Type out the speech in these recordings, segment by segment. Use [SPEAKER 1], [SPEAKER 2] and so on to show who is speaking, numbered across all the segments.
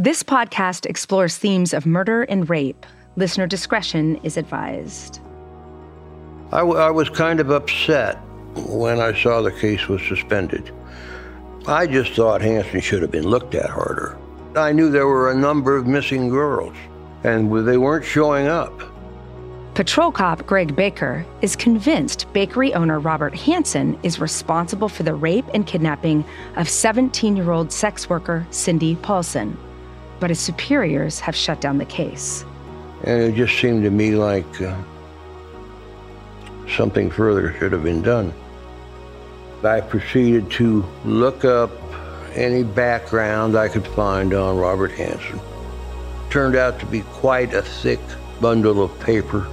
[SPEAKER 1] This podcast explores themes of murder and rape. Listener discretion is advised.
[SPEAKER 2] I, w- I was kind of upset when I saw the case was suspended. I just thought Hansen should have been looked at harder. I knew there were a number of missing girls, and they weren't showing up.
[SPEAKER 1] Patrol cop Gregg Baker is convinced bakery owner Robert Hansen is responsible for the rape and kidnapping of 17 year old sex worker Cindy Paulson. But his superiors have shut down the case.
[SPEAKER 2] And it just seemed to me like uh, something further should have been done. I proceeded to look up any background I could find on Robert Hansen. Turned out to be quite a thick bundle of paper.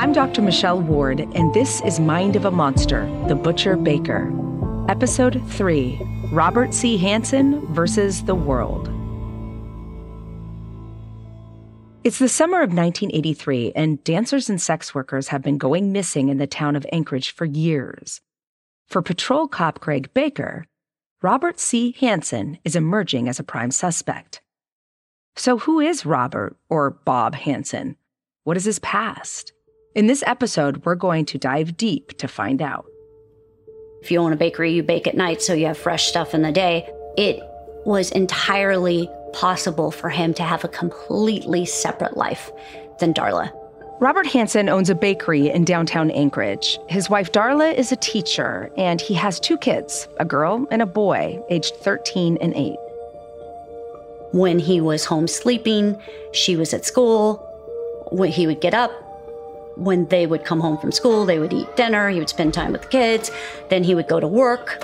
[SPEAKER 1] I'm Dr. Michelle Ward, and this is Mind of a Monster The Butcher Baker. Episode 3 Robert C. Hansen versus the World. It's the summer of 1983, and dancers and sex workers have been going missing in the town of Anchorage for years. For patrol cop Gregg Baker, Robert C. Hansen is emerging as a prime suspect. So, who is Robert or Bob Hansen? What is his past? In this episode, we're going to dive deep to find out.
[SPEAKER 3] If you own a bakery, you bake at night, so you have fresh stuff in the day. It was entirely possible for him to have a completely separate life than Darla.
[SPEAKER 1] Robert Hansen owns a bakery in downtown Anchorage. His wife Darla is a teacher, and he has two kids, a girl and a boy, aged 13 and 8.
[SPEAKER 3] When he was home sleeping, she was at school. When he would get up, when they would come home from school, they would eat dinner, he would spend time with the kids, then he would go to work.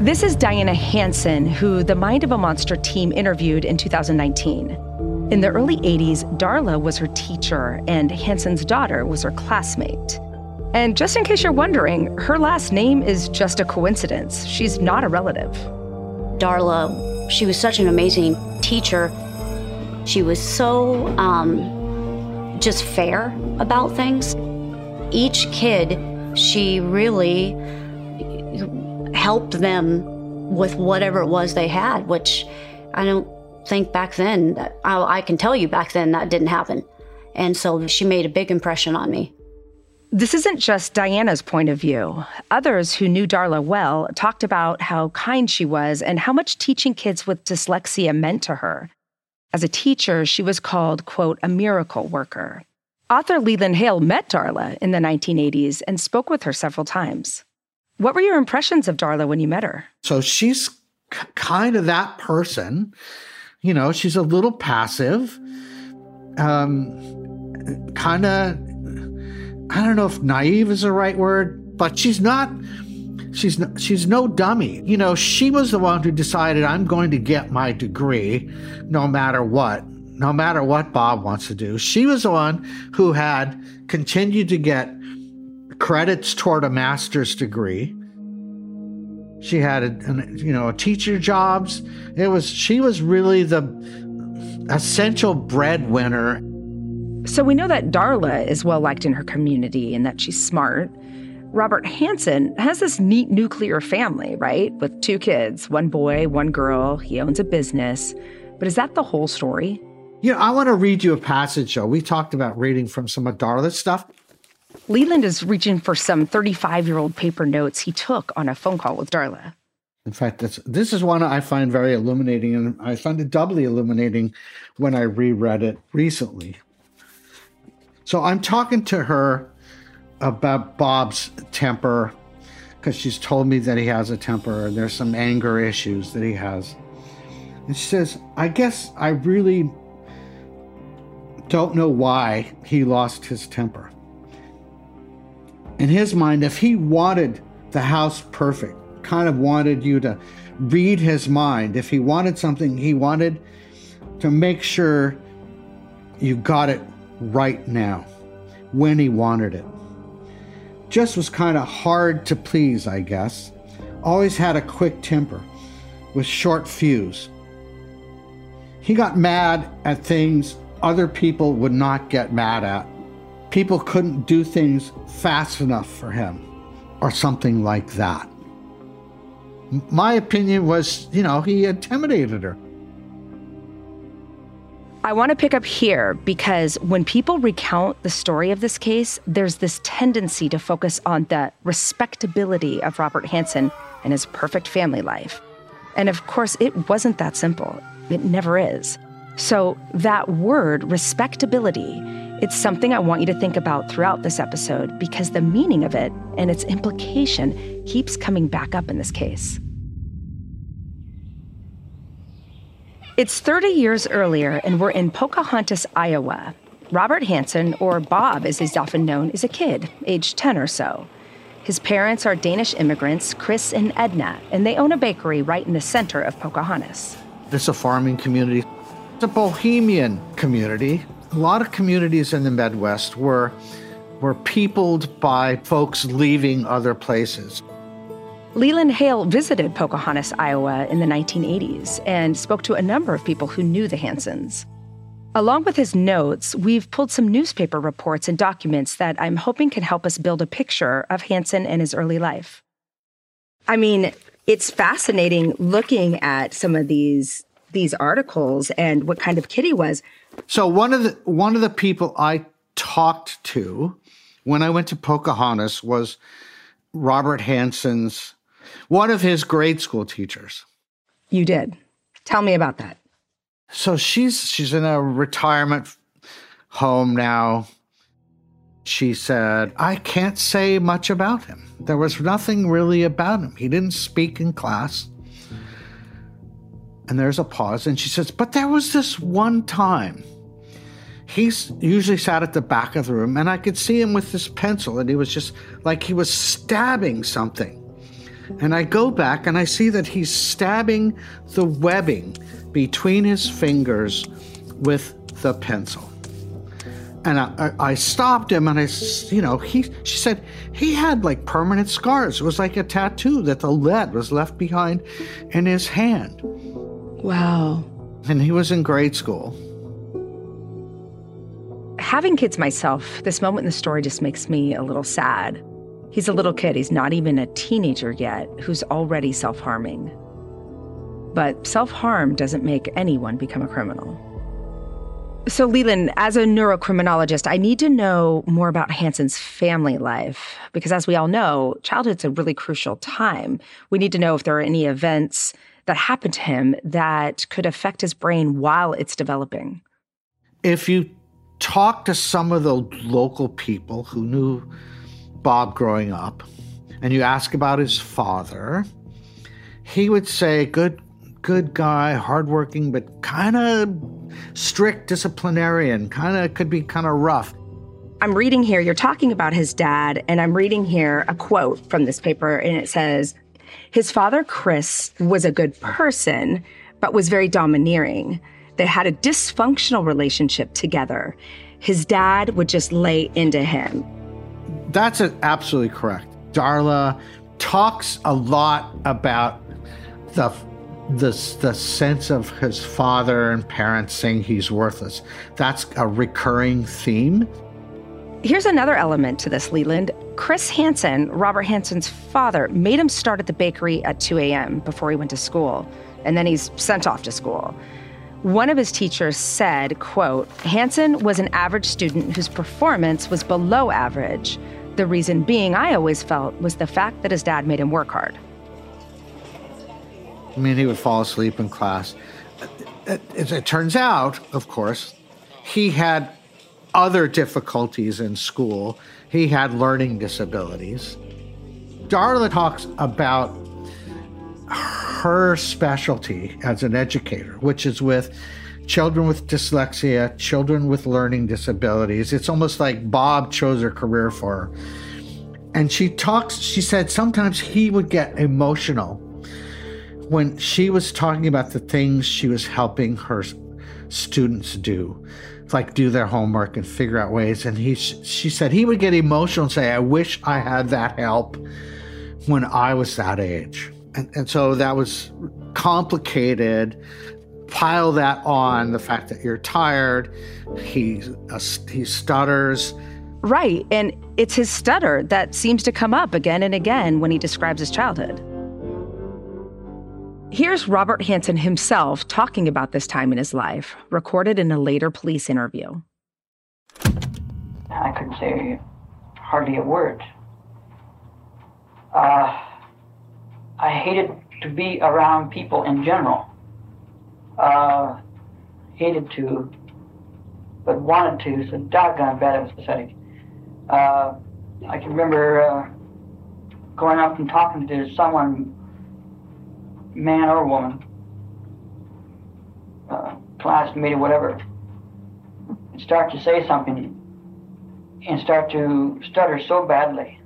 [SPEAKER 1] This is Diana Hansen, who the Mind of a Monster team interviewed in 2019. In the early 80s, Darla was her teacher, and Hansen's daughter was her classmate. And just in case you're wondering, her last name is just a coincidence. She's not a relative.
[SPEAKER 3] Darla, she was such an amazing teacher. She was so um, just fair about things. Each kid, she really helped them with whatever it was they had, which I don't think back then, I, I can tell you back then that didn't happen. And so she made a big impression on me.
[SPEAKER 1] This isn't just Diana's point of view. Others who knew Darla well talked about how kind she was and how much teaching kids with dyslexia meant to her. As a teacher, she was called, quote, a miracle worker. Author Leland Hale met Darla in the 1980s and spoke with her several times. What were your impressions of Darla when you met her?
[SPEAKER 4] So she's kind of that person. You know, she's a little passive, um, kind of, I don't know if naive is the right word, but she's not. She's no, she's no dummy. You know, she was the one who decided I'm going to get my degree no matter what. no matter what Bob wants to do. She was the one who had continued to get credits toward a master's degree. She had, a, you know, a teacher jobs. It was she was really the essential breadwinner.
[SPEAKER 1] So we know that Darla is well liked in her community and that she's smart. Robert Hansen has this neat nuclear family, right? With two kids, one boy, one girl. He owns a business. But is that the whole story?
[SPEAKER 4] Yeah, I want to read you a passage, though. We talked about reading from some of Darla's stuff.
[SPEAKER 1] Leland is reaching for some 35 year old paper notes he took on a phone call with Darla.
[SPEAKER 4] In fact, this, this is one I find very illuminating, and I find it doubly illuminating when I reread it recently. So I'm talking to her about Bob's temper because she's told me that he has a temper and there's some anger issues that he has. And she says, I guess I really don't know why he lost his temper. In his mind, if he wanted the house perfect, kind of wanted you to read his mind, if he wanted something, he wanted to make sure you got it right now when he wanted it. Just was kind of hard to please, I guess. Always had a quick temper with short fuse. He got mad at things other people would not get mad at. People couldn't do things fast enough for him, or something like that. My opinion was, you know, he intimidated her.
[SPEAKER 1] I want to pick up here because when people recount the story of this case, there's this tendency to focus on the respectability of Robert Hansen and his perfect family life. And of course, it wasn't that simple. It never is. So, that word, respectability, it's something I want you to think about throughout this episode because the meaning of it and its implication keeps coming back up in this case. It's 30 years earlier, and we're in Pocahontas, Iowa. Robert Hansen, or Bob as he's often known, is a kid, aged 10 or so. His parents are Danish immigrants, Chris and Edna, and they own a bakery right in the center of Pocahontas.
[SPEAKER 4] It's a farming community. It's a bohemian community. A lot of communities in the Midwest were, were peopled by folks leaving other places.
[SPEAKER 1] Leland Hale visited Pocahontas, Iowa in the 1980s and spoke to a number of people who knew the Hansens. Along with his notes, we've pulled some newspaper reports and documents that I'm hoping can help us build a picture of Hansen and his early life. I mean, it's fascinating looking at some of these these articles and what kind of kid he was.
[SPEAKER 4] So one of the one of the people I talked to when I went to Pocahontas was Robert Hansen's one of his grade school teachers.
[SPEAKER 1] You did. Tell me about that.
[SPEAKER 4] So she's she's in a retirement home now. She said, I can't say much about him. There was nothing really about him. He didn't speak in class. And there's a pause, and she says, But there was this one time. He's usually sat at the back of the room, and I could see him with this pencil, and he was just like he was stabbing something. And I go back and I see that he's stabbing the webbing between his fingers with the pencil. And I, I, stopped him and I, you know, he, she said he had like permanent scars. It was like a tattoo that the lead was left behind in his hand.
[SPEAKER 1] Wow.
[SPEAKER 4] And he was in grade school.
[SPEAKER 1] Having kids myself, this moment in the story just makes me a little sad. He's a little kid, he's not even a teenager yet, who's already self harming. But self harm doesn't make anyone become a criminal. So, Leland, as a neurocriminologist, I need to know more about Hansen's family life because, as we all know, childhood's a really crucial time. We need to know if there are any events that happened to him that could affect his brain while it's developing.
[SPEAKER 4] If you talk to some of the local people who knew Bob growing up and you ask about his father, he would say, good, good guy, hardworking, but kind of strict disciplinarian, kind of could be kind of rough.
[SPEAKER 1] I'm reading here, you're talking about his dad, and I'm reading here a quote from this paper, and it says, His father, Chris, was a good person, but was very domineering. They had a dysfunctional relationship together. His dad would just lay into him.
[SPEAKER 4] That's absolutely correct. Darla talks a lot about the the, sense of his father and parents saying he's worthless. That's a recurring theme.
[SPEAKER 1] Here's another element to this, Leland. Chris Hansen, Robert Hansen's father, made him start at the bakery at 2 a.m. before he went to school, and then he's sent off to school. One of his teachers said, quote, Hansen was an average student whose performance was below average. The reason being, I always felt, was the fact that his dad made him work hard.
[SPEAKER 4] I mean, he would fall asleep in class. As it turns out, of course, he had other difficulties in school. He had learning disabilities. Darla talks about her specialty as an educator, which is with children with dyslexia, children with learning disabilities. It's almost like Bob chose her career for her. And she talks, she said sometimes he would get emotional when she was talking about the things she was helping her students do, like do their homework and figure out ways. And he, she said he would get emotional and say, I wish I had that help when I was that age. And, and so that was complicated. Pile that on the fact that you're tired. He, uh, he stutters.
[SPEAKER 1] Right. And it's his stutter that seems to come up again and again when he describes his childhood. Here's Robert Hansen himself talking about this time in his life, recorded in a later police interview.
[SPEAKER 5] I couldn't say hardly a word. Uh, I hated to be around people in general. Uh, hated to, but wanted to, so doggone bad I was pathetic. Uh, I can remember uh, going up and talking to someone man or woman, uh, classmate whatever, and start to say something and start to stutter so badly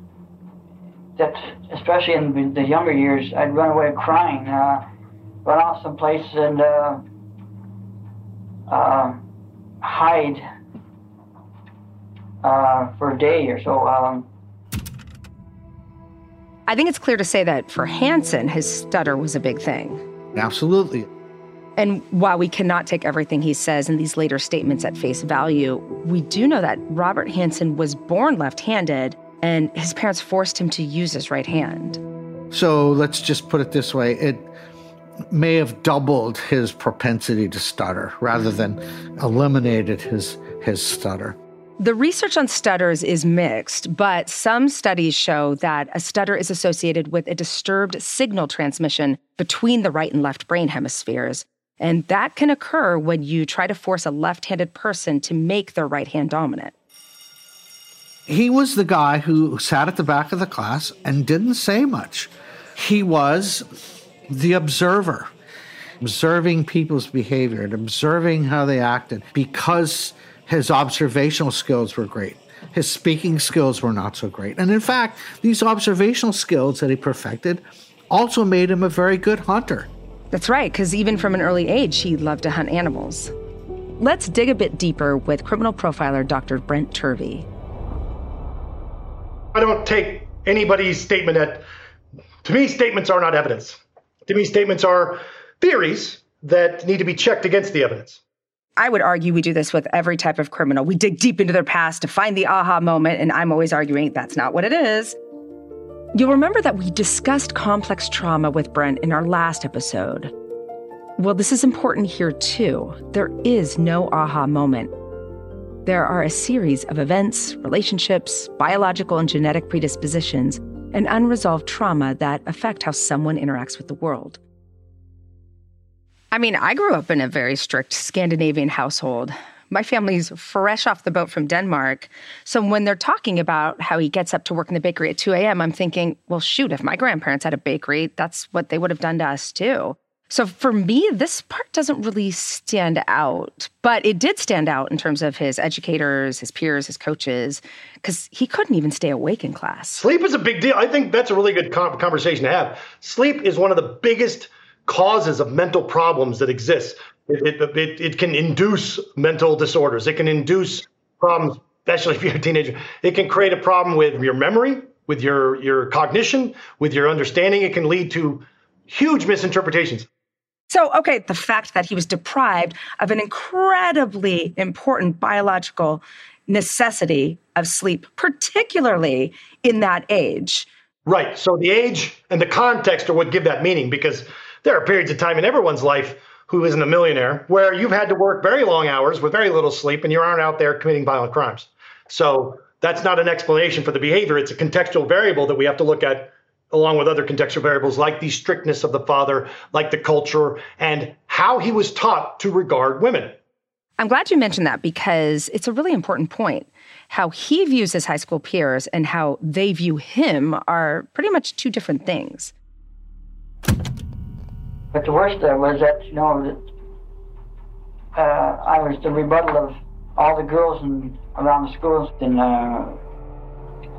[SPEAKER 5] that, especially in the younger years, I'd run away crying, uh, run off someplace and uh, uh, hide uh, for a day or so. Um,
[SPEAKER 1] I think it's clear to say that for Hansen, his stutter was a big thing.
[SPEAKER 4] Absolutely.
[SPEAKER 1] And while we cannot take everything he says in these later statements at face value, we do know that Robert Hansen was born left handed and his parents forced him to use his right hand.
[SPEAKER 4] So let's just put it this way it may have doubled his propensity to stutter rather than eliminated his, his stutter.
[SPEAKER 1] The research on stutters is mixed, but some studies show that a stutter is associated with a disturbed signal transmission between the right and left brain hemispheres. And that can occur when you try to force a left handed person to make their right hand dominant.
[SPEAKER 4] He was the guy who sat at the back of the class and didn't say much. He was the observer, observing people's behavior and observing how they acted because his observational skills were great. His speaking skills were not so great. And in fact, these observational skills that he perfected also made him a very good hunter.
[SPEAKER 1] That's right, because even from an early age, he loved to hunt animals. Let's dig a bit deeper with criminal profiler Dr. Brent Turvey.
[SPEAKER 6] I don't take anybody's statement at. To me, statements are not evidence. Me, statements are theories that need to be checked against the evidence.
[SPEAKER 1] I would argue we do this with every type of criminal. We dig deep into their past to find the aha moment, and I'm always arguing that's not what it is. You'll remember that we discussed complex trauma with Brent in our last episode. Well, this is important here too. There is no aha moment. There are a series of events, relationships, biological and genetic predispositions, and unresolved trauma that affect how someone interacts with the world. I mean, I grew up in a very strict Scandinavian household. My family's fresh off the boat from Denmark. So when they're talking about how he gets up to work in the bakery at 2 a.m., I'm thinking, well, shoot, if my grandparents had a bakery, that's what they would have done to us too. So for me, this part doesn't really stand out, but it did stand out in terms of his educators, his peers, his coaches, because he couldn't even stay awake in class.
[SPEAKER 6] Sleep is a big deal. I think that's a really good conversation to have. Sleep is one of the biggest causes of mental problems that exist. It, it, it, it can induce mental disorders. It can induce problems, especially if you're a teenager. It can create a problem with your memory, with your, your cognition, with your understanding. It can lead to huge misinterpretations.
[SPEAKER 1] So, okay, the fact that he was deprived of an incredibly important biological necessity of sleep, particularly in that age.
[SPEAKER 6] Right. So, the age and the context are what give that meaning because there are periods of time in everyone's life who isn't a millionaire where you've had to work very long hours with very little sleep and you aren't out there committing violent crimes. So, that's not an explanation for the behavior. It's a contextual variable that we have to look at along with other contextual variables like the strictness of the father, like the culture, and how he was taught to regard women.
[SPEAKER 1] I'm glad you mentioned that because it's a really important point. How he views his high school peers and how they view him are pretty much two different things.
[SPEAKER 5] But the worst uh, was that, you know, that uh, I was the rebuttal of all the girls in, around the schools. And uh,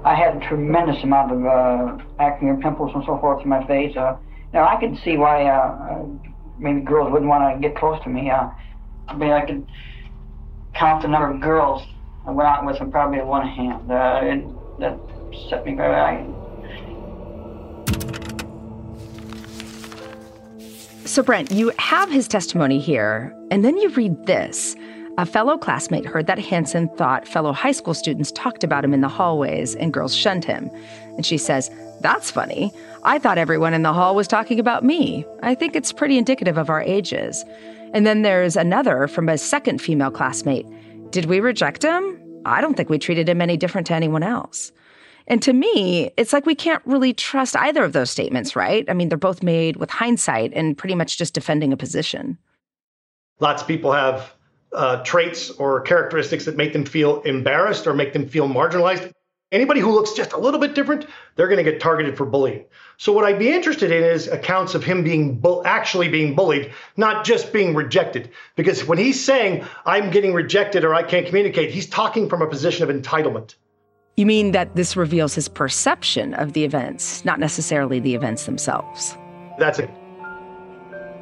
[SPEAKER 5] I had a tremendous amount of uh, acne and pimples and so forth in my face. Uh, now, I could see why uh, uh, maybe girls wouldn't want to get close to me. Uh, I mean, I could count the number of girls I went out with them probably one hand. Uh, and that set me back.
[SPEAKER 1] So, Brent, you have his testimony here, and then you read this. A fellow classmate heard that Hansen thought fellow high school students talked about him in the hallways and girls shunned him. And she says, That's funny. I thought everyone in the hall was talking about me. I think it's pretty indicative of our ages. And then there's another from a second female classmate. Did we reject him? I don't think we treated him any different to anyone else. And to me, it's like we can't really trust either of those statements, right? I mean, they're both made with hindsight and pretty much just defending a position.
[SPEAKER 6] Lots of people have uh, traits or characteristics that make them feel embarrassed or make them feel marginalized. Anybody who looks just a little bit different, they're going to get targeted for bullying. So what I'd be interested in is accounts of him being bu- actually being bullied, not just being rejected. Because when he's saying I'm getting rejected or I can't communicate, he's talking from a position of entitlement.
[SPEAKER 1] You mean that this reveals his perception of the events, not necessarily the events themselves?
[SPEAKER 6] That's it.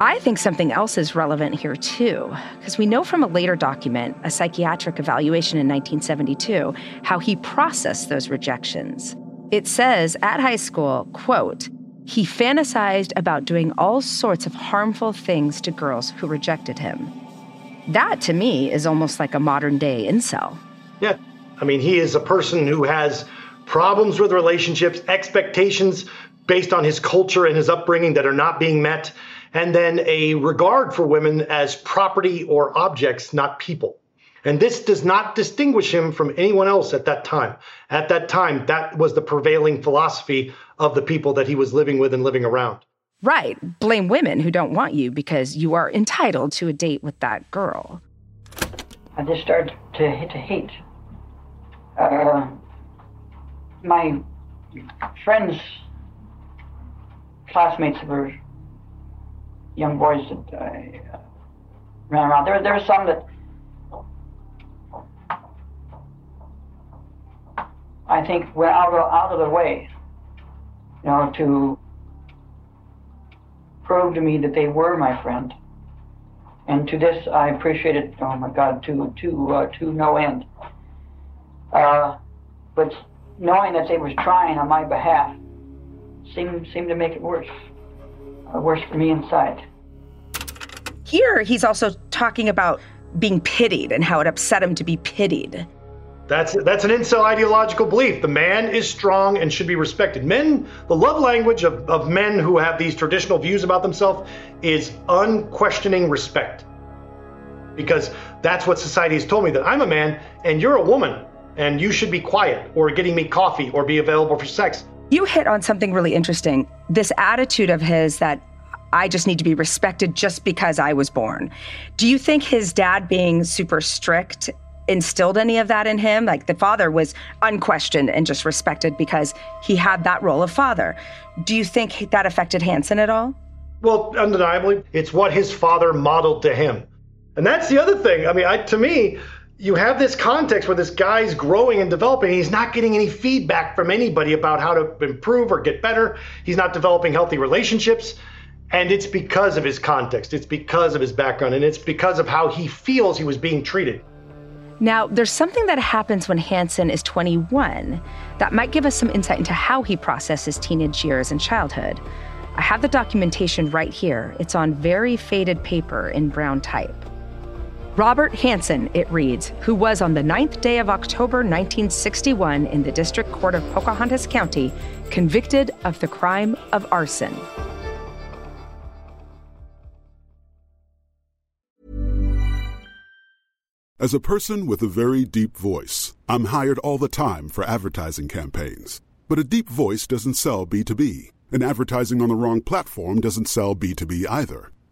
[SPEAKER 1] I think something else is relevant here too, because we know from a later document, a psychiatric evaluation in 1972, how he processed those rejections. It says at high school, quote, he fantasized about doing all sorts of harmful things to girls who rejected him. That to me is almost like a modern day incel.
[SPEAKER 6] Yeah, I mean, he is a person who has problems with relationships, expectations based on his culture and his upbringing that are not being met, and then a regard for women as property or objects, not people. And this does not distinguish him from anyone else at that time. At that time, that was the prevailing philosophy of the people that he was living with and living around.
[SPEAKER 1] Right. Blame women who don't want you because you are entitled to a date with that girl.
[SPEAKER 5] I just started to, to hate uh, my friends, classmates were young boys that I uh, ran around. There, there were some that I think went out of, out of the way, you know, to prove to me that they were my friend. And to this, I appreciate it. Oh my God, to to uh, to no end. Uh, but knowing that they was trying on my behalf seemed seemed to make it worse, uh, worse for me inside.
[SPEAKER 1] Here, he's also talking about being pitied and how it upset him to be pitied.
[SPEAKER 6] That's that's an incel ideological belief. The man is strong and should be respected. Men, the love language of, of men who have these traditional views about themselves is unquestioning respect. Because that's what society has told me that I'm a man and you're a woman and you should be quiet or getting me coffee or be available for sex.
[SPEAKER 1] You hit on something really interesting. This attitude of his that I just need to be respected just because I was born. Do you think his dad being super strict instilled any of that in him? Like the father was unquestioned and just respected because he had that role of father. Do you think that affected Hansen at all?
[SPEAKER 6] Well, undeniably, it's what his father modeled to him. And that's the other thing. I mean, I, to me, you have this context where this guy's growing and developing. he's not getting any feedback from anybody about how to improve or get better. He's not developing healthy relationships. And it's because of his context, it's because of his background, and it's because of how he feels he was being treated.
[SPEAKER 1] Now, there's something that happens when Hansen is 21 that might give us some insight into how he processed his teenage years and childhood. I have the documentation right here. It's on very faded paper in brown type. Robert Hansen, it reads, who was on the ninth day of October 1961 in the District Court of Pocahontas County, convicted of the crime of arson.
[SPEAKER 7] As a person with a very deep voice, I'm hired all the time for advertising campaigns. But a deep voice doesn't sell B2B, and advertising on the wrong platform doesn't sell B2B either.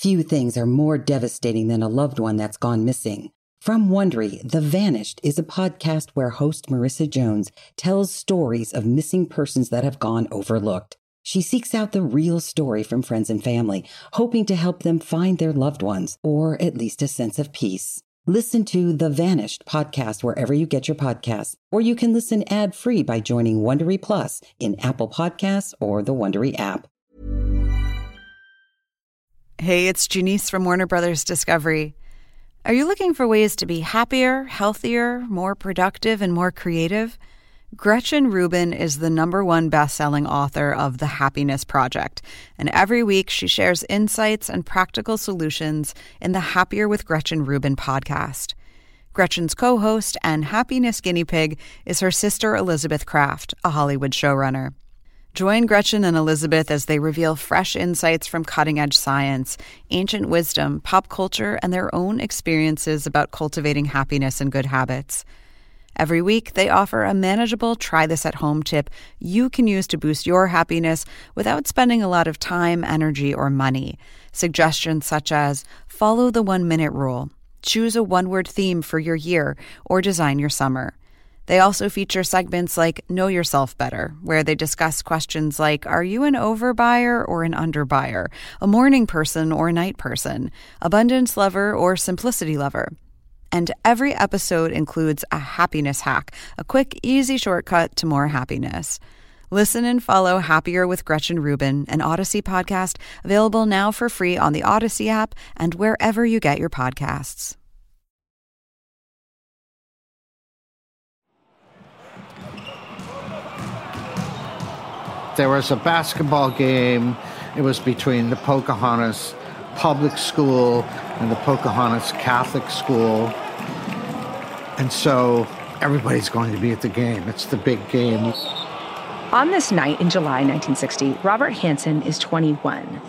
[SPEAKER 8] Few things are more devastating than a loved one that's gone missing. From Wondery, The Vanished is a podcast where host Marissa Jones tells stories of missing persons that have gone overlooked. She seeks out the real story from friends and family, hoping to help them find their loved ones or at least a sense of peace. Listen to The Vanished podcast wherever you get your podcasts, or you can listen ad-free by joining Wondery Plus in Apple Podcasts or the Wondery app.
[SPEAKER 9] Hey, it's Janice from Warner Brothers Discovery. Are you looking for ways to be happier, healthier, more productive, and more creative? Gretchen Rubin is the number one best-selling author of The Happiness Project, and every week she shares insights and practical solutions in the Happier with Gretchen Rubin podcast. Gretchen's co-host and happiness guinea pig is her sister Elizabeth Craft, a Hollywood showrunner. Join Gretchen and Elizabeth as they reveal fresh insights from cutting edge science, ancient wisdom, pop culture, and their own experiences about cultivating happiness and good habits. Every week, they offer a manageable try this at home tip you can use to boost your happiness without spending a lot of time, energy, or money. Suggestions such as follow the one minute rule, choose a one word theme for your year, or design your summer. They also feature segments like Know Yourself Better, where they discuss questions like Are you an overbuyer or an underbuyer? A morning person or a night person? Abundance lover or simplicity lover? And every episode includes a happiness hack, a quick, easy shortcut to more happiness. Listen and follow Happier with Gretchen Rubin, an Odyssey podcast, available now for free on the Odyssey app and wherever you get your podcasts.
[SPEAKER 4] There was a basketball game. It was between the Pocahontas Public School and the Pocahontas Catholic School. And so everybody's going to be at the game. It's the big game.
[SPEAKER 1] On this night in July 1960, Robert Hansen is 21.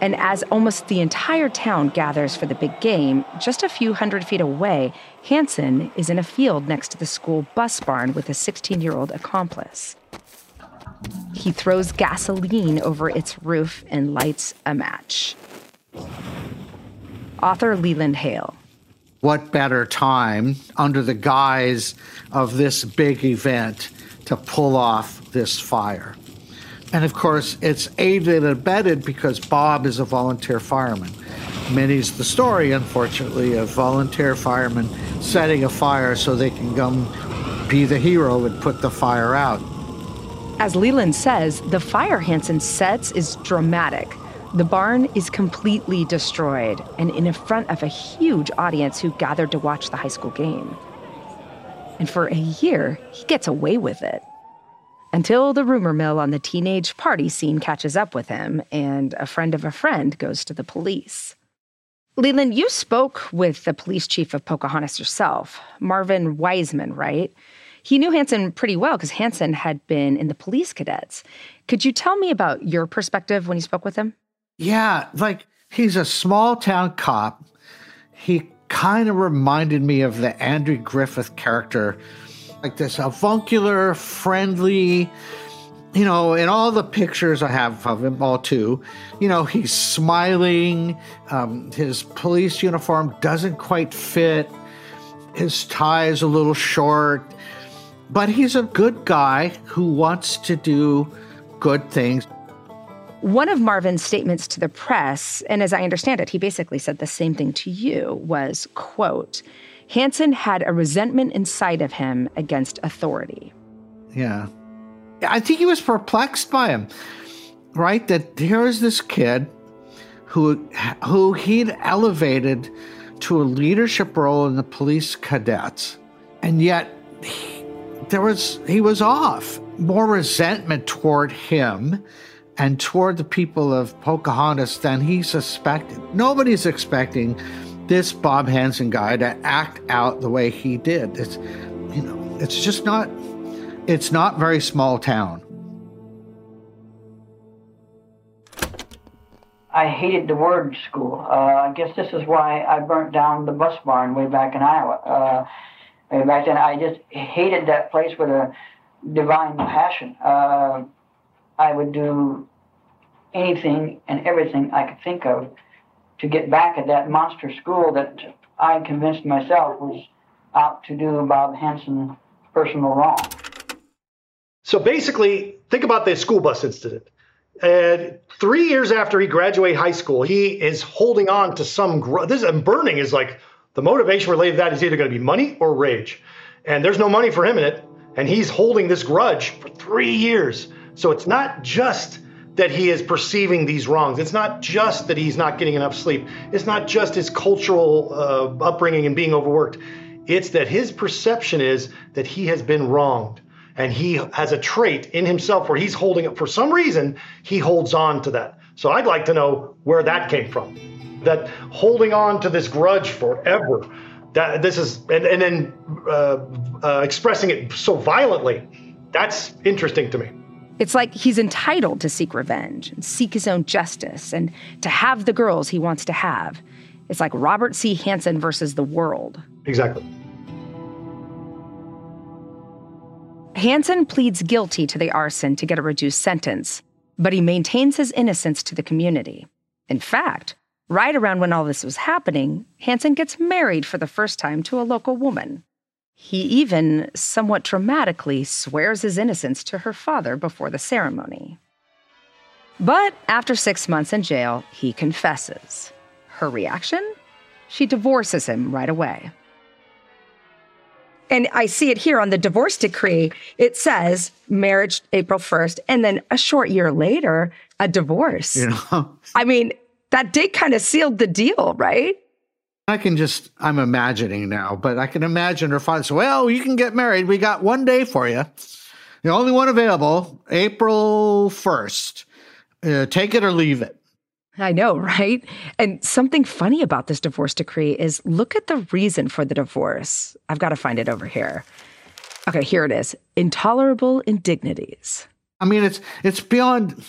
[SPEAKER 1] And as almost the entire town gathers for the big game, just a few hundred feet away, Hansen is in a field next to the school bus barn with a 16 year old accomplice. He throws gasoline over its roof and lights a match. Author Leland Hale.
[SPEAKER 4] What better time under the guise of this big event to pull off this fire? And of course, it's aided and abetted because Bob is a volunteer fireman. Many's the story, unfortunately, of volunteer firemen setting a fire so they can come be the hero and put the fire out.
[SPEAKER 1] As Leland says, the fire Hansen sets is dramatic. The barn is completely destroyed and in front of a huge audience who gathered to watch the high school game. And for a year, he gets away with it. Until the rumor mill on the teenage party scene catches up with him and a friend of a friend goes to the police. Leland, you spoke with the police chief of Pocahontas yourself, Marvin Wiseman, right? He knew Hansen pretty well because Hansen had been in the police cadets. Could you tell me about your perspective when you spoke with him?
[SPEAKER 4] Yeah, like he's a small town cop. He kind of reminded me of the Andrew Griffith character, like this avuncular, friendly, you know, in all the pictures I have of him, all too, you know, he's smiling. Um, his police uniform doesn't quite fit. His tie is a little short but he's a good guy who wants to do good things.
[SPEAKER 1] One of Marvin's statements to the press, and as I understand it, he basically said the same thing to you, was, quote, Hansen had a resentment inside of him against authority.
[SPEAKER 4] Yeah. I think he was perplexed by him, right? That here is this kid who who he'd elevated to a leadership role in the police cadets, and yet he, there was he was off. More resentment toward him and toward the people of Pocahontas than he suspected. Nobody's expecting this Bob Hansen guy to act out the way he did. It's you know, it's just not it's not very small town.
[SPEAKER 5] I hated the word school. Uh, I guess this is why I burnt down the bus barn way back in Iowa. Uh, back then, I just hated that place with a divine passion. Uh, I would do anything and everything I could think of to get back at that monster school that I convinced myself was out to do Bob Hansen personal wrong.
[SPEAKER 6] So basically, think about the school bus incident. And three years after he graduated high school, he is holding on to some. Gr- this and burning is like the motivation related to that is either going to be money or rage. And there's no money for him in it. And he's holding this grudge for three years. So it's not just that he is perceiving these wrongs. It's not just that he's not getting enough sleep. It's not just his cultural uh, upbringing and being overworked. It's that his perception is that he has been wronged. And he has a trait in himself where he's holding it for some reason, he holds on to that. So I'd like to know where that came from that holding on to this grudge forever that this is and, and then uh, uh, expressing it so violently that's interesting to me.
[SPEAKER 1] It's like he's entitled to seek revenge and seek his own justice and to have the girls he wants to have. It's like robert c. Hansen versus the world.
[SPEAKER 6] Exactly.
[SPEAKER 1] Hansen pleads guilty to the arson to get a reduced sentence but he maintains his innocence to the community. In fact Right around when all this was happening, Hansen gets married for the first time to a local woman. He even, somewhat dramatically, swears his innocence to her father before the ceremony. But after six months in jail, he confesses. Her reaction? She divorces him right away. And I see it here on the divorce decree. It says marriage April 1st, and then a short year later, a divorce. You know? I mean, that date kind of sealed the deal, right?
[SPEAKER 4] I can just, I'm imagining now, but I can imagine her father said, Well, you can get married. We got one day for you. The only one available, April 1st. Uh, take it or leave it.
[SPEAKER 1] I know, right? And something funny about this divorce decree is look at the reason for the divorce. I've got to find it over here. Okay, here it is. Intolerable indignities.
[SPEAKER 4] I mean, it's it's beyond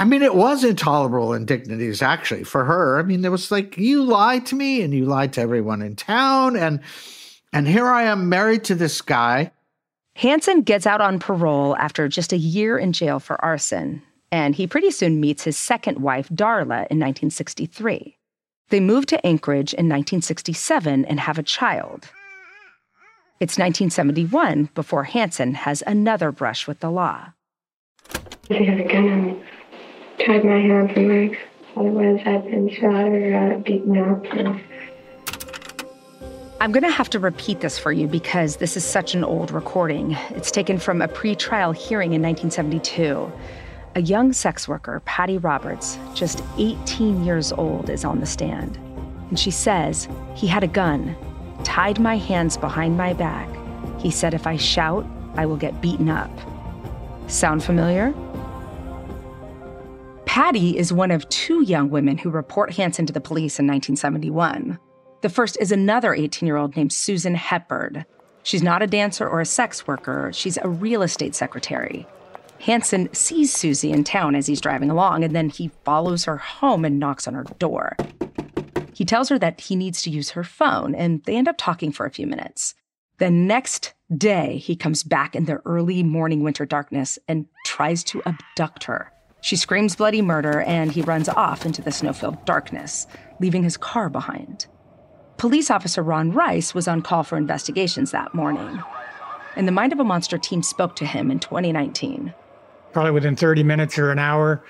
[SPEAKER 4] I mean, it was intolerable indignities actually for her. I mean, there was like, you lied to me and you lied to everyone in town. And, and here I am married to this guy.
[SPEAKER 1] Hansen gets out on parole after just a year in jail for arson. And he pretty soon meets his second wife, Darla, in 1963. They move to Anchorage in 1967 and have a child. It's 1971 before Hansen has another brush with the law.
[SPEAKER 10] Tied my hands and legs. Otherwise, I'd been shot or uh, beaten up. And...
[SPEAKER 1] I'm going to have to repeat this for you because this is such an old recording. It's taken from a pre-trial hearing in 1972. A young sex worker, Patty Roberts, just 18 years old, is on the stand. And she says, He had a gun, tied my hands behind my back. He said, If I shout, I will get beaten up. Sound familiar? Patty is one of two young women who report Hansen to the police in 1971. The first is another 18 year old named Susan Hepburn. She's not a dancer or a sex worker, she's a real estate secretary. Hansen sees Susie in town as he's driving along, and then he follows her home and knocks on her door. He tells her that he needs to use her phone, and they end up talking for a few minutes. The next day, he comes back in the early morning winter darkness and tries to abduct her. She screams bloody murder, and he runs off into the snow filled darkness, leaving his car behind. Police officer Ron Rice was on call for investigations that morning. And the Mind of a Monster team spoke to him in 2019.
[SPEAKER 11] Probably within 30 minutes or an hour,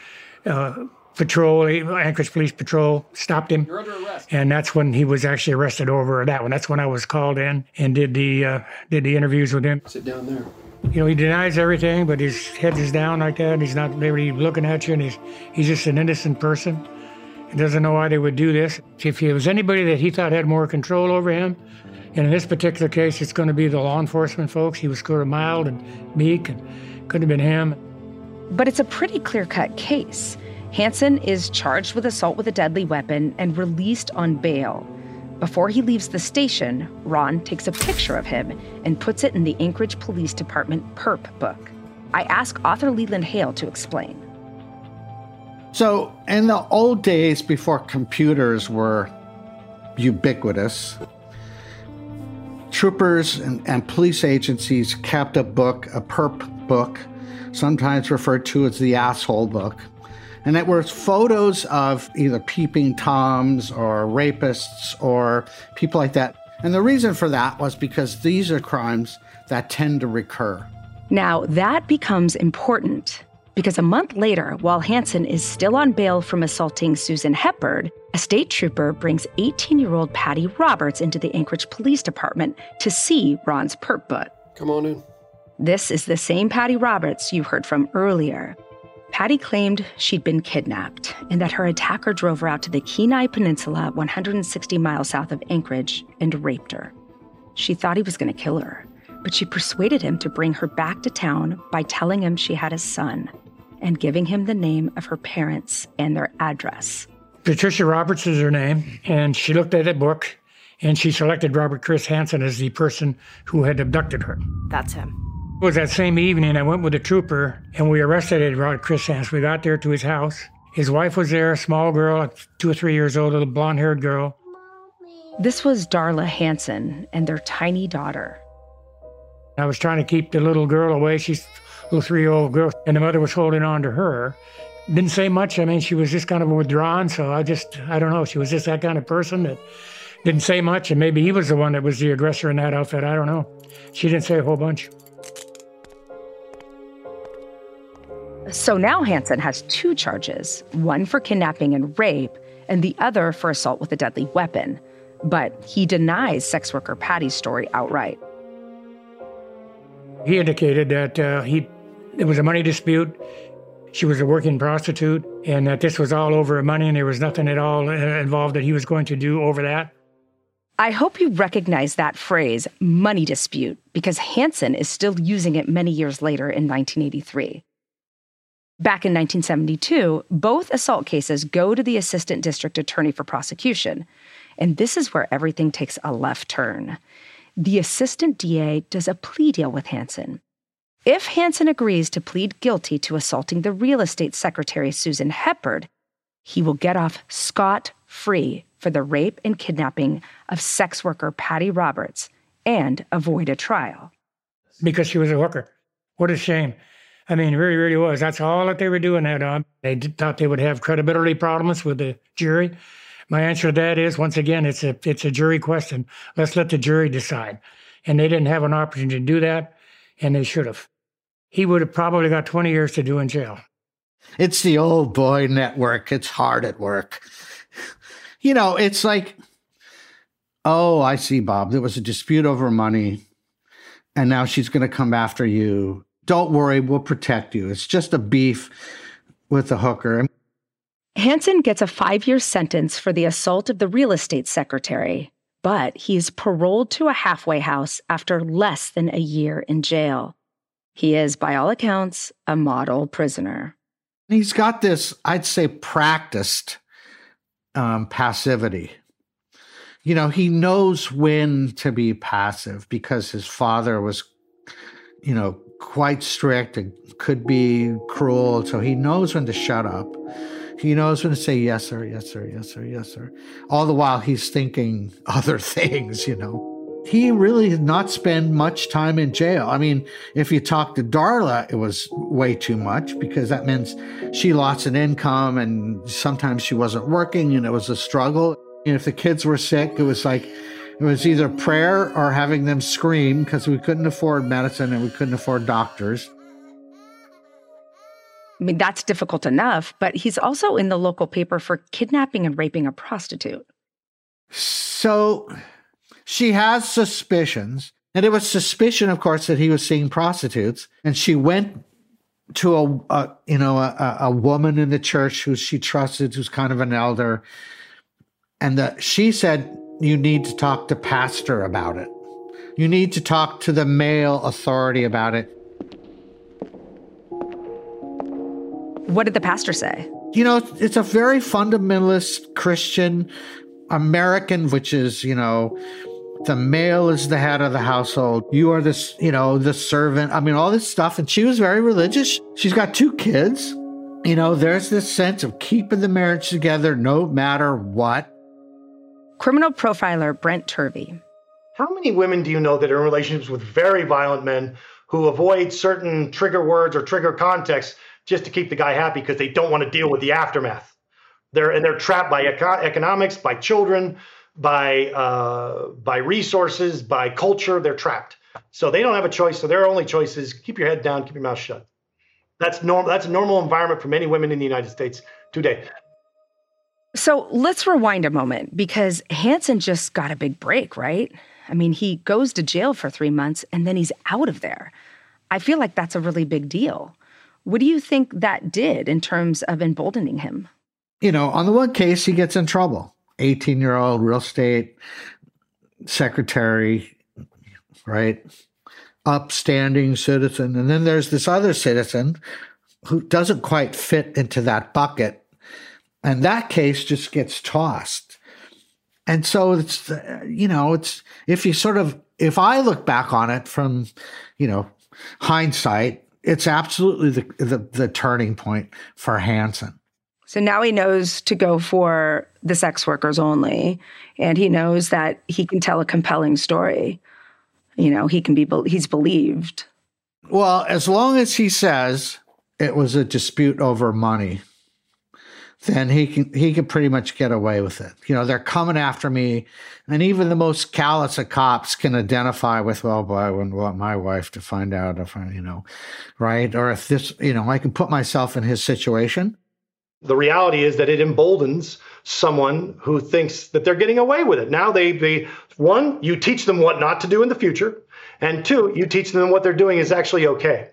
[SPEAKER 11] uh, patrol, Anchorage Police Patrol, stopped him.
[SPEAKER 12] You're under arrest.
[SPEAKER 11] And that's when he was actually arrested over that one. That's when I was called in and did the uh, did the interviews with him.
[SPEAKER 12] Sit down there.
[SPEAKER 11] You know, he denies everything, but his head is down like that, and he's not really looking at you, and he's he's just an innocent person. He doesn't know why they would do this. If it was anybody that he thought had more control over him, and in this particular case, it's going to be the law enforcement folks. He was sort of mild and meek, and couldn't have been him.
[SPEAKER 1] But it's a pretty clear cut case. Hansen is charged with assault with a deadly weapon and released on bail. Before he leaves the station, Ron takes a picture of him and puts it in the Anchorage Police Department perp book. I ask author Leland Hale to explain.
[SPEAKER 4] So, in the old days before computers were ubiquitous, troopers and, and, police agencies kept a book, a perp book, sometimes referred to as the asshole book. And it was photos of either peeping toms or rapists or people like that. And the reason for that was because these are crimes that tend to recur.
[SPEAKER 1] Now, that becomes important because a month later, while Hansen is still on bail from assaulting Susan Hepburn, a state trooper brings 18 year old Patty Roberts into the Anchorage Police Department to see Ron's perp book.
[SPEAKER 12] Come on in.
[SPEAKER 1] This is the same Patty Roberts you heard from earlier. Patty claimed she'd been kidnapped and that her attacker drove her out to the Kenai Peninsula, 160 miles south of Anchorage, and raped her. She thought he was going to kill her, but she persuaded him to bring her back to town by telling him she had a son and giving him the name of her parents and their address.
[SPEAKER 11] Patricia Roberts is her name, and she looked at a book and she selected Robert Chris Hansen as the person who had abducted her.
[SPEAKER 13] That's him.
[SPEAKER 11] It was that same evening I went with a trooper and we arrested Robert Chris Hansen. We got there to his house. His wife was there, a small girl, two or three years old, a blonde haired girl.
[SPEAKER 1] This was Darla Hansen and their tiny daughter.
[SPEAKER 11] I was trying to keep the little girl away. She's a little three year old girl, and the mother was holding on to her. Didn't say much. I mean, she was just kind of withdrawn. So I just, I don't know. She was just that kind of person that didn't say much. And maybe he was the one that was the aggressor in that outfit. I don't know. She didn't say a whole bunch.
[SPEAKER 1] So now Hansen has two charges one for kidnapping and rape, and the other for assault with a deadly weapon. But he denies sex worker Patty's story outright.
[SPEAKER 11] He indicated that uh, he there was a money dispute. She was a working prostitute, and that this was all over money, and there was nothing at all uh, involved that he was going to do over that.
[SPEAKER 1] I hope you recognize that phrase, money dispute, because Hansen is still using it many years later in 1983. Back in 1972, both assault cases go to the assistant district attorney for prosecution. And this is where everything takes a left turn. The assistant DA does a plea deal with Hansen. If Hansen agrees to plead guilty to assaulting the real estate secretary Susan Hepburn, he will get off scot free for the rape and kidnapping of sex worker Patty Roberts and avoid a trial.
[SPEAKER 11] Because she was a hooker. What a shame. I mean, it really, really was. That's all that they were doing that on. They did, thought they would have credibility problems with the jury. My answer to that is once again, it's a it's a jury question. Let's let the jury decide. And they didn't have an opportunity to do that, and they should have. He would have probably got 20 years to do in jail.
[SPEAKER 4] It's the old boy network. It's hard at work. You know, it's like Oh, I see, Bob. There was a dispute over money, and now she's going to come after you. Don't worry, we'll protect you. It's just a beef with the hooker.
[SPEAKER 1] Hansen gets a five year sentence for the assault of the real estate secretary, but he's paroled to a halfway house after less than a year in jail. He is, by all accounts, a model prisoner.
[SPEAKER 4] He's got this, I'd say, practiced um, passivity. You know, he knows when to be passive because his father was, you know, quite strict and could be cruel. So he knows when to shut up. He knows when to say yes, sir, yes, sir, yes, sir, yes, sir. All the while he's thinking other things, you know. He really did not spend much time in jail. I mean, if you talk to Darla, it was way too much because that means she lost an income and sometimes she wasn't working and it was a struggle. And if the kids were sick, it was like, it was either prayer or having them scream because we couldn't afford medicine and we couldn't afford doctors.
[SPEAKER 1] I mean, that's difficult enough, but he's also in the local paper for kidnapping and raping a prostitute.
[SPEAKER 4] So she has suspicions. And it was suspicion, of course, that he was seeing prostitutes. And she went to a, a you know a, a, woman in the church who she trusted, who's kind of an elder, and the, she said, "You need to talk to pastor about it. You need to talk to the male authority about it."
[SPEAKER 1] What did the pastor say?
[SPEAKER 4] You know, it's a very fundamentalist Christian American, which is, you know, the male is the head of the household. You are this, you know, the servant. I mean, all this stuff. And she was very religious. She's got two kids. You know, there's this sense of keeping the marriage together no matter what.
[SPEAKER 1] Criminal profiler Brent Turvey.
[SPEAKER 6] How many women do you know that are in relationships with very violent men who avoid certain trigger words or trigger contexts just to keep the guy happy because they don't want to deal with the aftermath. They're and they're trapped by eco- economics, by children, by uh, by resources, by culture. They're trapped, so they don't have a choice. So their only choice is keep your head down, keep your mouth shut. That's normal. That's a normal environment for many women in the United States today.
[SPEAKER 1] So let's rewind a moment because Hansen just got a big break, right? I mean, he goes to jail for three months and then he's out of there. I feel like that's a really big deal. What do you think that did in terms of emboldening him?
[SPEAKER 4] You know, on the one case, he gets in trouble. 18 year old real estate secretary, right? Upstanding citizen. And then there's this other citizen who doesn't quite fit into that bucket. And that case just gets tossed. And so it's, uh, you know, it's, if you sort of, if I look back on it from, you know, hindsight, it's absolutely the, the, the turning point for Hansen.
[SPEAKER 1] So now he knows to go for the sex workers only, and he knows that he can tell a compelling story. You know, he can be he's believed.
[SPEAKER 4] Well, as long as he says it was a dispute over money, then he can he can pretty much get away with it. You know, they're coming after me, and even the most callous of cops can identify with, well, boy, I wouldn't want my wife to find out if I, you know, right? Or if this, you know, I can put myself in his situation.
[SPEAKER 6] The reality is that it emboldens someone who thinks that they're getting away with it. Now they they one, you teach them what not to do in the future, and two, you teach them what they're doing is actually okay.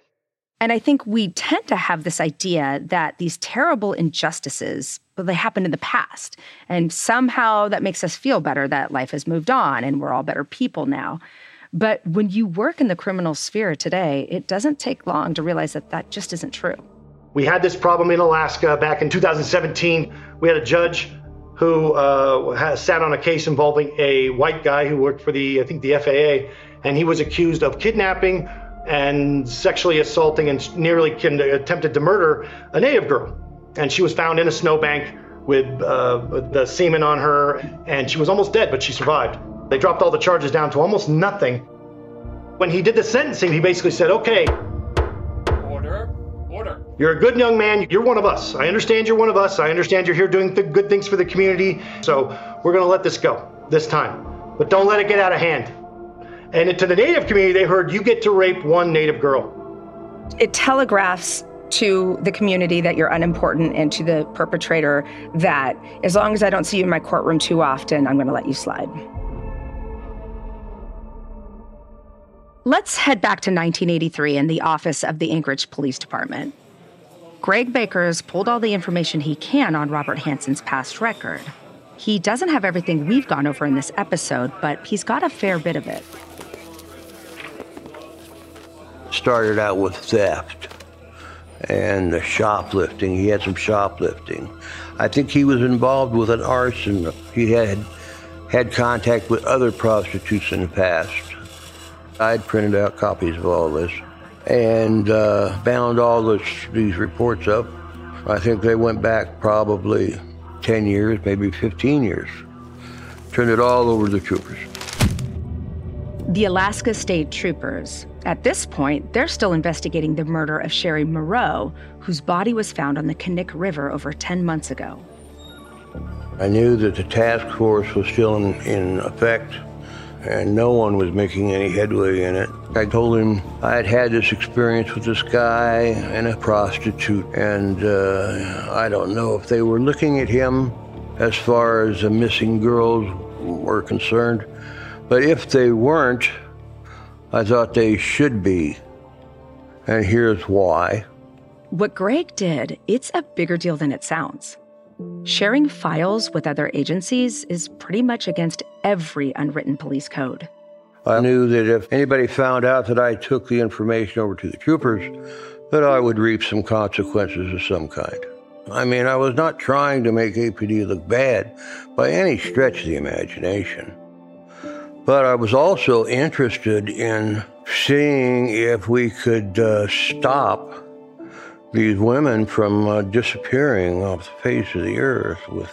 [SPEAKER 1] And I think we tend to have this idea that these terrible injustices, well, they happened in the past. And somehow that makes us feel better that life has moved on and we're all better people now. But when you work in the criminal sphere today, it doesn't take long to realize that that just isn't true.
[SPEAKER 6] We had this problem in Alaska back in 2017. We had a judge who uh, sat on a case involving a white guy who worked for the, I think, the FAA, and he was accused of kidnapping and sexually assaulting and nearly attempted to murder a native girl. And she was found in a snowbank with, uh, with the semen on her, and she was almost dead, but she survived. They dropped all the charges down to almost nothing. When he did the sentencing, he basically said, okay,
[SPEAKER 12] order, order.
[SPEAKER 6] You're a good young man. You're one of us. I understand you're one of us. I understand you're here doing th- good things for the community. So we're going to let this go this time. But don't let it get out of hand. And to the Native community, they heard you get to rape one Native girl.
[SPEAKER 1] It telegraphs to the community that you're unimportant and to the perpetrator that as long as I don't see you in my courtroom too often, I'm going to let you slide. Let's head back to 1983 in the office of the Anchorage Police Department. Gregg Baker has pulled all the information he can on Robert Hansen's past record. He doesn't have everything we've gone over in this episode, but he's got a fair bit of it.
[SPEAKER 2] Started out with theft and the shoplifting. He had some shoplifting. I think he was involved with an arson. He had had contact with other prostitutes in the past. I'd printed out copies of all this and uh, bound all this, these reports up. I think they went back probably 10 years, maybe 15 years. Turned it all over to the troopers.
[SPEAKER 1] The Alaska State Troopers. At this point, they're still investigating the murder of Sherry Morrow, whose body was found on the Knik River over 10 months ago.
[SPEAKER 2] I knew that the task force was still in, in effect and no one was making any headway in it. I told him I had had this experience with this guy and a prostitute, and uh, I don't know if they were looking at him as far as the missing girls were concerned, but if they weren't, I thought they should be. And here's why.
[SPEAKER 1] What Gregg did, it's a bigger deal than it sounds. Sharing files with other agencies is pretty much against every unwritten police code.
[SPEAKER 2] I knew that if anybody found out that I took the information over to the troopers, that I would reap some consequences of some kind. I mean, I was not trying to make APD look bad by any stretch of the imagination. But I was also interested in seeing if we could uh, stop these women from uh, disappearing off the face of the earth with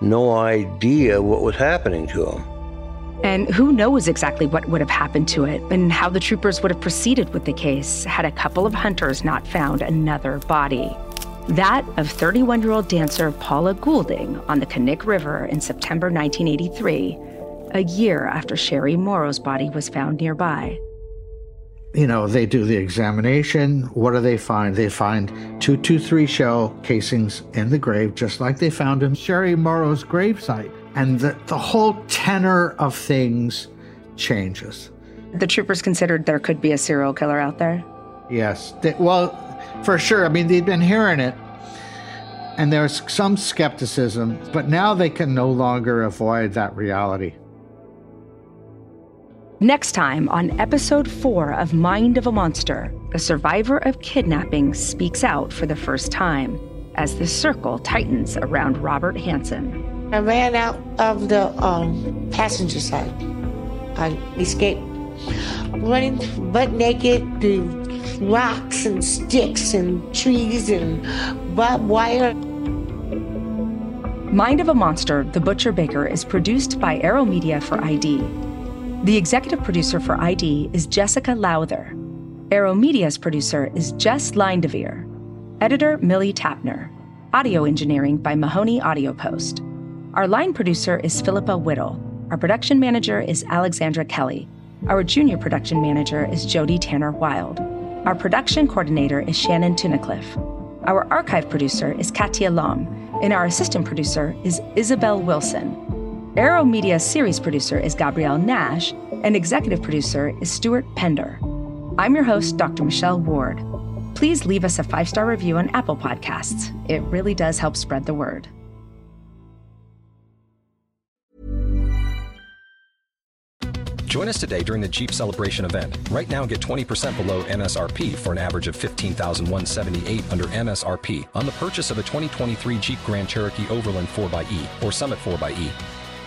[SPEAKER 2] no idea what was happening to them.
[SPEAKER 1] And who knows exactly what would have happened to it and how the troopers would have proceeded with the case had a couple of hunters not found another body. That of 31 year old dancer Paula Goulding on the Knik River in September 1983, a year after Sherry Morrow's body was found nearby
[SPEAKER 4] you know, they do the examination. What do they find? They find 223 shell casings in the grave, just like they found in Sherry Morrow's gravesite. And the, the whole tenor of things changes.
[SPEAKER 1] The troopers considered there could be a serial killer out there?
[SPEAKER 4] Yes. They, well, for sure. I mean, they'd been hearing it. And there's some skepticism, but now they can no longer avoid that reality.
[SPEAKER 1] Next time on episode four of Mind of a Monster, a survivor of kidnapping speaks out for the first time as the circle tightens around Robert Hansen.
[SPEAKER 13] I ran out of the um, passenger side. I escaped, running butt naked through rocks and sticks and trees and barbed wire.
[SPEAKER 1] Mind of a Monster, The Butcher Baker is produced by Arrow Media for ID. The executive producer for ID is Jessica Lowther. Arrow Media's producer is Jess Lindevere. Editor Millie Tapner. Audio engineering by Mahoney Audio Post. Our line producer is Philippa Whittle. Our production manager is Alexandra Kelly. Our junior production manager is Jody Tanner Wild. Our production coordinator is Shannon Tunicliffe. Our archive producer is Katia Lom, and our assistant producer is Isabel Wilson. Arrow Media series producer is Gabrielle Nash, and executive producer is Stuart Pender. I'm your host, Dr. Michelle Ward. Please leave us a five star review on Apple Podcasts. It really does help spread the word.
[SPEAKER 14] Join us today during the Jeep Celebration event. Right now, get 20% below MSRP for an average of 15178 under MSRP on the purchase of a 2023 Jeep Grand Cherokee Overland 4xE or Summit 4xE.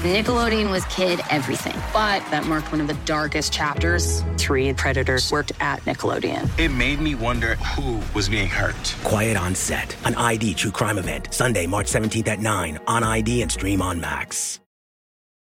[SPEAKER 15] Nickelodeon was kid everything, but that marked one of the darkest chapters.
[SPEAKER 16] Three predators worked at Nickelodeon.
[SPEAKER 17] It made me wonder who was being hurt.
[SPEAKER 18] Quiet on Set, an ID true crime event, Sunday, March 17th at 9 on ID and stream on Max.